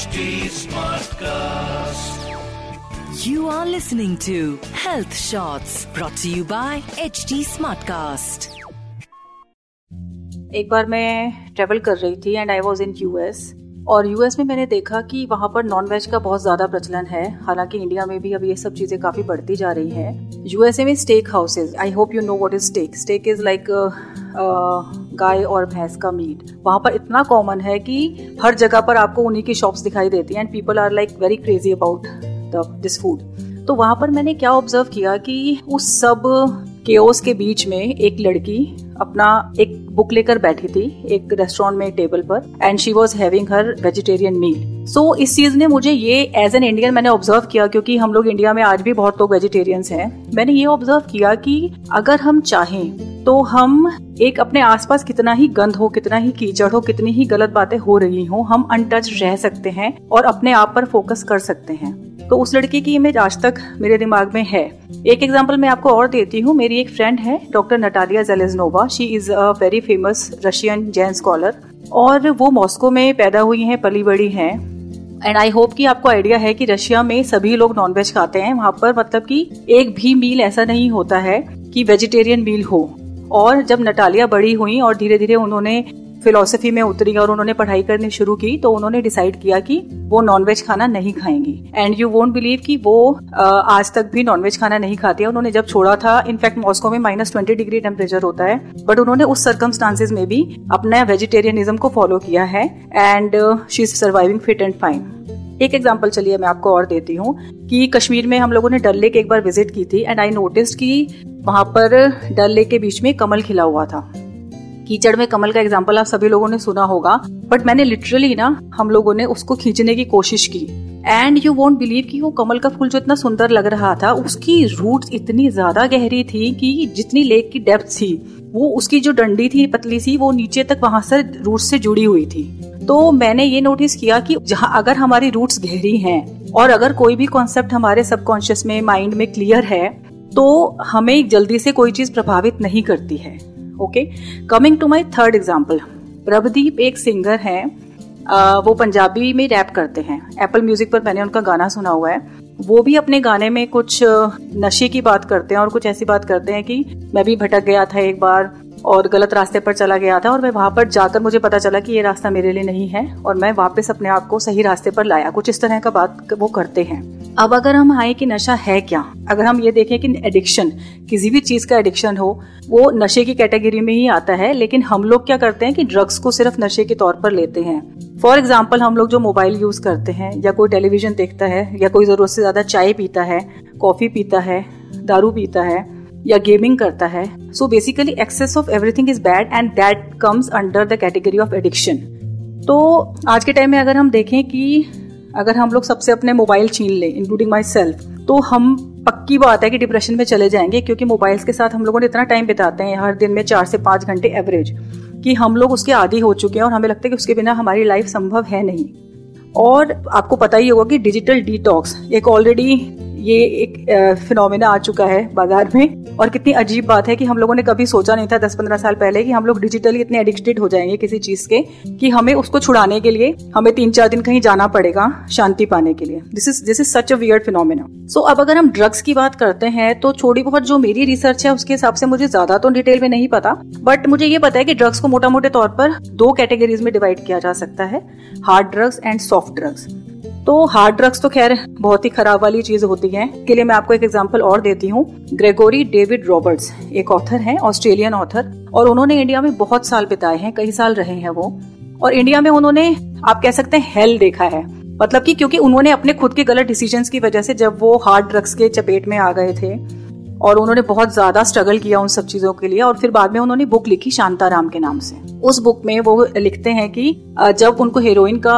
HD Smartcast. You are listening to Health Shots brought to you by HD Smartcast. एक बार मैं travel कर रही थी and I was in US और US में मैंने देखा कि वहाँ पर नॉन वेज का बहुत ज़्यादा प्रचलन है हालाँकि इंडिया में भी अब ये सब चीज़ें काफ़ी बढ़ती जा रही हैं यूएसए में steak houses I hope you know what is steak steak is like गाय और भैंस का मीट वहाँ पर इतना कॉमन है कि हर जगह पर आपको उन्हीं की शॉप्स दिखाई देती हैं and people are like very crazy about this food तो वहाँ पर मैंने क्या ऑब्ज़र्व किया कि उस सब के बीच में एक लड़की अपना एक बुक लेकर बैठी थी, एक रेस्टोरेंट में टेबल पर and she was having her vegetarian meal so इस चीज़ ने मुझे ये एज एन इंडियन मैंने ऑब्ज़र्व किया, क्योंकि हम लोग इंडिया में आज भी बहुत लोग वेजिटेरियंस हैं। मैंने ये ऑब्ज़र्व किया कि अगर हम चाहें तो हम एक अपने आसपास कितना ही गंद हो, कितना ही कीचड़ हो, कितनी ही गलत बातें हो रही हो, हम अनटच रह सकते हैं और अपने आप पर फोकस कर सकते हैं। तो उस लड़की की इमेज आज तक मेरे दिमाग में है। एक एग्ज़ाम्पल मैं आपको और देती हूँ। मेरी एक फ्रेंड है doctor Natalia Zheleznova she is a very famous Russian Jain scholar और वो मॉस्को में पैदा हुई हैं, पली बड़ी हैं। एंड आई होप कि आपको आइडिया है कि रशिया में सभी लोग नॉनवेज खाते हैं। वहाँ पर मतलब कि एक भी मील ऐसा नहीं होता है कि वेजिटेरियन मील हो। और जब नटालिया बड़ी हुई और धीरे धीरे उन्होंने फिलोसफी में उतरी और उन्होंने पढ़ाई करनी शुरू की तो उन्होंने डिसाइड किया कि वो नॉनवेज खाना नहीं खाएँगी। एंड यू वोंट बिलीव कि वो आज तक भी नॉनवेज खाना नहीं खाती। है उन्होंने जब छोड़ा था इनफैक्ट मॉस्को में माइनस ट्वेंटी डिग्री टेम्परेचर होता है बट उन्होंने उस सर्कमस्टांसिस में भी अपना वेजिटेरियनिज्म को फॉलो किया है and she is surviving fit and fine एक एग्ज़ाम्पल चलिए मैं आपको और देती हूँ, कि कश्मीर में हम लोगों ने डल लेक एक बार विज़िट की थी एंड आई नोटिस कि वहाँ पर डल लेक के बीच में कमल खिला हुआ था। कीचड़ में कमल का एग्ज़ाम्पल आप सभी लोगों ने सुना होगा बट मैंने लिटरली ना हम लोगों ने उसको खींचने की कोशिश की। एंड यू वोंट बिलीव कि वो कमल का फूल जो इतना सुंदर लग रहा था, उसकी रूट इतनी ज़्यादा गहरी थी कि जितनी लेक की डेप्थ थी, वो उसकी जो डंडी थी, पतली सी, वो नीचे तक वहाँ से रूट से जुड़ी हुई थी। तो मैंने ये नोटिस किया कि जहाँ अगर हमारी रूट्स गहरी हैं और अगर कोई भी कॉन्सेप्ट हमारे सबकॉन्शियस में माइंड में क्लियर है तो हमें जल्दी से कोई चीज़ प्रभावित नहीं करती है। Okay coming to my third example Prabhdeep एक सिंगर है वो पंजाबी में रैप करते हैं। एप्पल म्यूज़िक पर मैंने उनका गाना सुना हुआ है। वो भी अपने गाने में कुछ नशे की बात करते हैं और कुछ ऐसी बात करते हैं कि मैं भी भटक गया था एक बार और गलत रास्ते पर चला गया था और मैं वहाँ पर जाकर मुझे पता चला कि ये रास्ता मेरे लिए नहीं है और मैं वापस अपने आप को सही रास्ते पर लाया। कुछ इस तरह का बात वो करते हैं। अब अगर हम आए कि नशा है क्या? अगर हम ये देखें कि एडिक्शन किसी भी चीज़ का एडिक्शन हो, वो नशे की कैटेगरी में ही आता है, लेकिन हम लोग क्या करते हैं कि ड्रग्स को सिर्फ़ नशे के तौर पर लेते हैं। फॉर एग्ज़ाम्पल हम लोग जो मोबाइल यूज़ करते हैं, या कोई टेलीविज़न देखता है, या कोई ज़रूरत से ज़्यादा चाय पीता है कॉफ़ी पीता है, दारू पीता है, या गेमिंग करता है so basically excess of everything is bad and that comes under the category of addiction तो आज के टाइम में अगर हम देखें कि अगर हम लोग सबसे अपने मोबाइल छीन लें इंक्लूडिंग माई सेल्फ तो हम पक्की बात है कि डिप्रेशन में चले जाएँगे, क्योंकि मोबाइल्स के साथ हम लोगों ने इतना टाइम बिताते हैं, हर दिन में चार से पाँच घंटे एवरेज कि हम लोग उसके आदि हो चुके हैं और हमें लगता है कि उसके बिना हमारी लाइफ संभव है नहीं। और आपको पता ही होगा कि डिजिटल डिटॉक्स एक ऑलरेडी ये एक फिनोमिना आ चुका है बाज़ार में। और कितनी अजीब बात है कि हम लोगों ने कभी सोचा नहीं था दस पंद्रह साल पहले कि हम लोग डिजिटली इतने एडिक्टेड हो जाएँगे किसी चीज़ के, कि हमें उसको छुड़ाने के लिए हमें तीन चार दिन कहीं जाना पड़ेगा शांति पाने के लिए। This is this is such a weird phenomena so अब अगर हम ड्रग्स की बात करते हैं तो थोड़ी बहुत जो मेरी रिसर्च है, उसके हिसाब से मुझे ज़्यादा तो डिटेल में नहीं पता। बट मुझे ये पता है कि ड्रग्स को मोटा मोटे तौर पर दो कैटेगरीज में डिवाइड किया जा सकता है hard drugs and soft drugs तो हार्ड ड्रग्स तो खैर बहुत ही खराब वाली चीज़ होती है। के लिए मैं आपको एक एग्ज़ाम्पल और देती हूँ। ग्रेगोरी डेविड रॉबर्ट्स एक ऑथर है ऑस्ट्रेलियन ऑथर और उन्होंने इंडिया में बहुत साल बिताए हैं, कई साल रहे हैं वो। और इंडिया में उन्होंने, आप कह सकते हैं हेल देखा है। मतलब कि क्योंकि उन्होंने अपने खुद के गलत डिसीजंस की वजह से जब वो हार्ड ड्रग्स के चपेट में आ गए थे और उन्होंने बहुत ज़्यादा स्ट्रगल किया उन सब चीज़ों के लिए और फिर बाद में उन्होंने बुक लिखी शांताराम के नाम से। उस बुक में वो लिखते हैं कि जब उनको हेरोइन का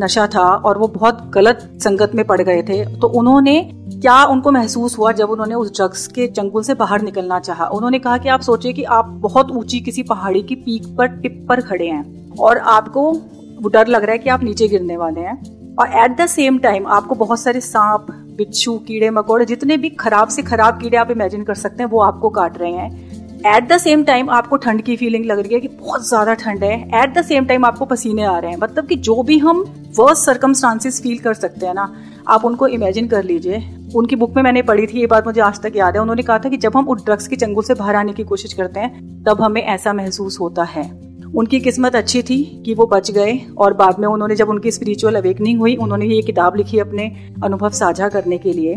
नशा था और वो बहुत गलत संगत में पड़ गए थे तो उन्होंने क्या उनको महसूस हुआ जब उन्होंने उस ड्रग्स के चंगुल से बाहर निकलना चाहा? उन्होंने कहा कि आप सोचिए कि आप बहुत ऊँची किसी पहाड़ी की पीक पर टिप पर खड़े हैं और आपको डर लग रहा है कि आप नीचे गिरने वाले हैं। और एट द सेम टाइम आपको बहुत सारे सांप बिच्छू, कीड़े, मकोड़े, जितने भी खराब से खराब कीड़े आप इमेजिन कर सकते हैं, वो आपको काट रहे हैं। एट द सेम टाइम आपको ठंड की फीलिंग लग रही है कि बहुत ज़्यादा ठंड है। एट द सेम टाइम आपको पसीने आ रहे हैं। मतलब कि जो भी हम वर्स्ट सर्कमस्टांसिस फील कर सकते हैं ना, आप उनको इमेजिन कर लीजिए। उनकी बुक में मैंने पढ़ी थी, ये बात मुझे आज तक याद है। उन्होंने कहा था कि जब हम उस ड्रग्स के चंगुल से बाहर आने की कोशिश करते हैं, तब हमें ऐसा महसूस होता है। उनकी किस्मत अच्छी थी कि वो बच गए, और बाद में उन्होंने जब उनकी स्पिरिचुअल अवेकनिंग हुई, उन्होंने ये किताब लिखी अपने अनुभव साझा करने के लिए।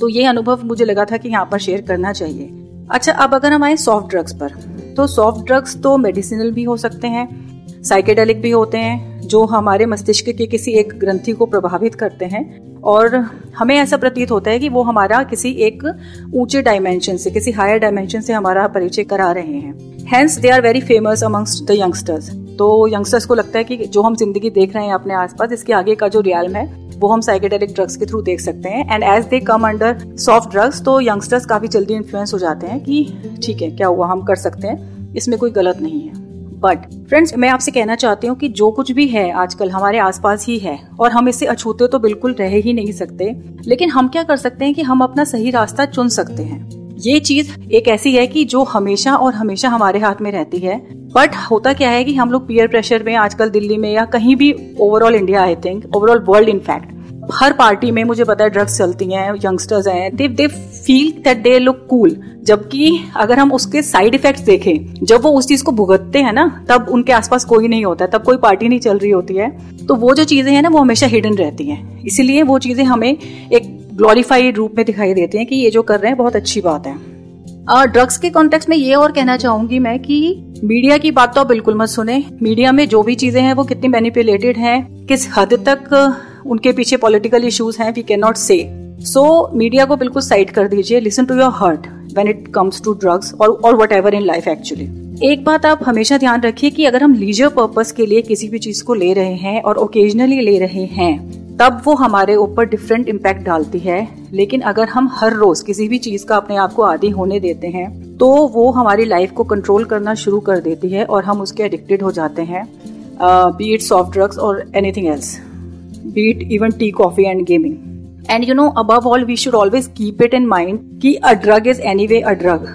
तो ये अनुभव मुझे लगा था कि यहाँ पर शेयर करना चाहिए। अच्छा अब अगर हम आए सॉफ्ट ड्रग्स पर तो सॉफ्ट ड्रग्स तो मेडिसिनल भी हो सकते हैं साइकेडेलिक भी होते हैं, जो हमारे मस्तिष्क के किसी एक ग्रंथि को प्रभावित करते हैं। और हमें ऐसा प्रतीत होता है कि वो हमारा किसी एक ऊँचे डायमेंशन से, किसी हायर डायमेंशन से हमारा परिचय करा रहे हैं। Hence they are very famous amongst the youngsters तो यंगस्टर्स को लगता है कि जो हम ज़िंदगी देख रहे हैं अपने आसपास, इसके आगे का जो रियालम है, वो हम साइकेडेलिक ड्रग्स के थ्रू देख सकते हैं। And as they come under soft drugs तो यंगस्टर्स काफ़ी जल्दी इन्फ्लुएंस हो जाते हैं कि, ठीक है, क्या हुआ? हम कर सकते हैं। इसमें कोई गलत नहीं है। बट फ्रेंड्स मैं आपसे कहना चाहती हूँ कि जो कुछ भी है आजकल हमारे आसपास ही है और हम इससे अछूते तो बिल्कुल रह ही नहीं सकते, लेकिन हम क्या कर सकते हैं कि हम अपना सही रास्ता चुन सकते हैं। ये चीज़ एक ऐसी है कि जो हमेशा और हमेशा हमारे हाथ में रहती है। बट होता क्या है कि हम लोग पीयर प्रेशर में आजकल दिल्ली में या कहीं भी overall India I think overall world in fact her party में मुझे पता है ड्रग्स चलती हैं यंगस्टर्स हैं they they feel that they look cool जबकि अगर हम उसके साइड इफेक्ट्स देखें, जब वो उस चीज़ को भुगतते हैं ना, तब उनके आसपास कोई नहीं होता तब कोई पार्टी नहीं चल रही होती है। तो वो जो चीज़ें हैं ना, वो हमेशा हिडन रहती हैं। इसीलिए वो चीज़ें हमें एक ग्लोरीफाइड रूप में दिखाई देती हैं कि ये जो कर रहे हैं, बहुत अच्छी बात है। ड्रग्स के कॉन्टेक्स्ट में ये और कहना चाहूँगी मैं कि मीडिया की बात तो बिल्कुल मत सुने। मीडिया में जो भी चीज़ें हैं, वो कितनी मैनिपुलेटेड हैं, किस हद तक उनके पीछे पॉलिटिकल इश्यूज़ हैं we can not say so media को बिल्कुल साइड कर दीजिए listen to your heart when it comes to drugs और whatever in life actually एक बात आप हमेशा ध्यान रखिए कि अगर हम लीजर पर्पज के लिए किसी भी चीज़ को ले रहे हैं और ओकेजनली ले रहे हैं, तब वो हमारे ऊपर डिफरेंट इम्पैक्ट डालती है. लेकिन अगर हम हर रोज किसी भी चीज़ का अपने आप को आदि होने देते हैं तो वो हमारी लाइफ को कंट्रोल करना शुरू कर देती है और हम उसके एडिक्टेड हो जाते हैं बी इट सॉफ्ट ड्रग्स और anything else it even tea, coffee, and gaming. And you know, above all, we should always keep it in mind कि a drug is anyway a drug.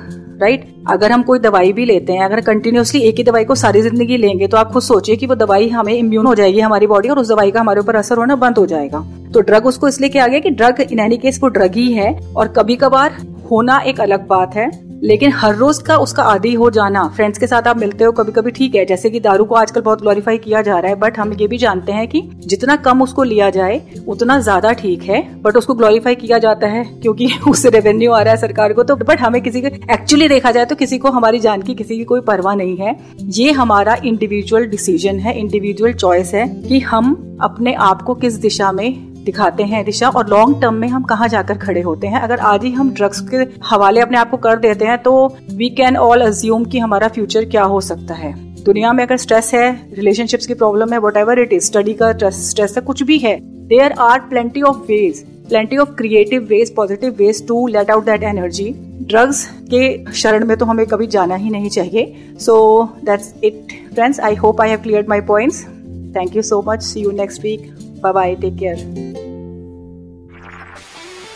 Right right? अगर हम कोई दवाई भी लेते हैं अगर कंटिन्यूसली एक ही दवाई को सारी ज़िंदगी लेंगे तो आप खुद सोचिए कि वो दवाई हमें इम्यून हो जाएगी हमारी बॉडी और उस दवाई का हमारे ऊपर असर होना बंद हो जाएगा तो ड्रग उसको इसलिए क्या गया कि ड्रग इन एनी केस वो ड्रग ही है और कभी कभार होना एक अलग बात है लेकिन हर रोज का उसका आदि हो जाना फ्रेंड्स के साथ आप मिलते हो कभी कभी ठीक है, जैसे कि दारू को आजकल बहुत ग्लोरीफाई किया जा रहा है बट हम ये भी जानते हैं कि जितना कम उसको लिया जाए, उतना ज़्यादा ठीक है बट उसको ग्लोरीफाई किया जाता है, क्योंकि उससे रेवेन्यू आ रहा है सरकार को तो बट हमें किसी को एक्चुअली देखा जाए तो किसी को हमारी जान की किसी की कोई परवाह नहीं है। ये हमारा इंडिविजुअल डिसीज़न है इंडिविजुअल चॉइस है कि हम अपने आप को किस दिशा में दिखाते हैं दिशा और लॉन्ग टर्म में हम कहाँ जाकर खड़े होते हैं? अगर आज ही हम ड्रग्स के हवाले अपने आप को कर देते हैं तो वी कैन ऑल अज्यूम कि हमारा फ्यूचर क्या हो सकता है। दुनिया में अगर स्ट्रेस है रिलेशनशिप्स की प्रॉब्लम है whatever it is study का स्ट्रेस है, कुछ भी है there are plenty of ways plenty of creative ways positive ways to let out that energy drugs के शरण में तो हमें कभी जाना ही नहीं चाहिए। So that's it friends I hope I have clear my points thank you so much see you next week Bye bye. Take care.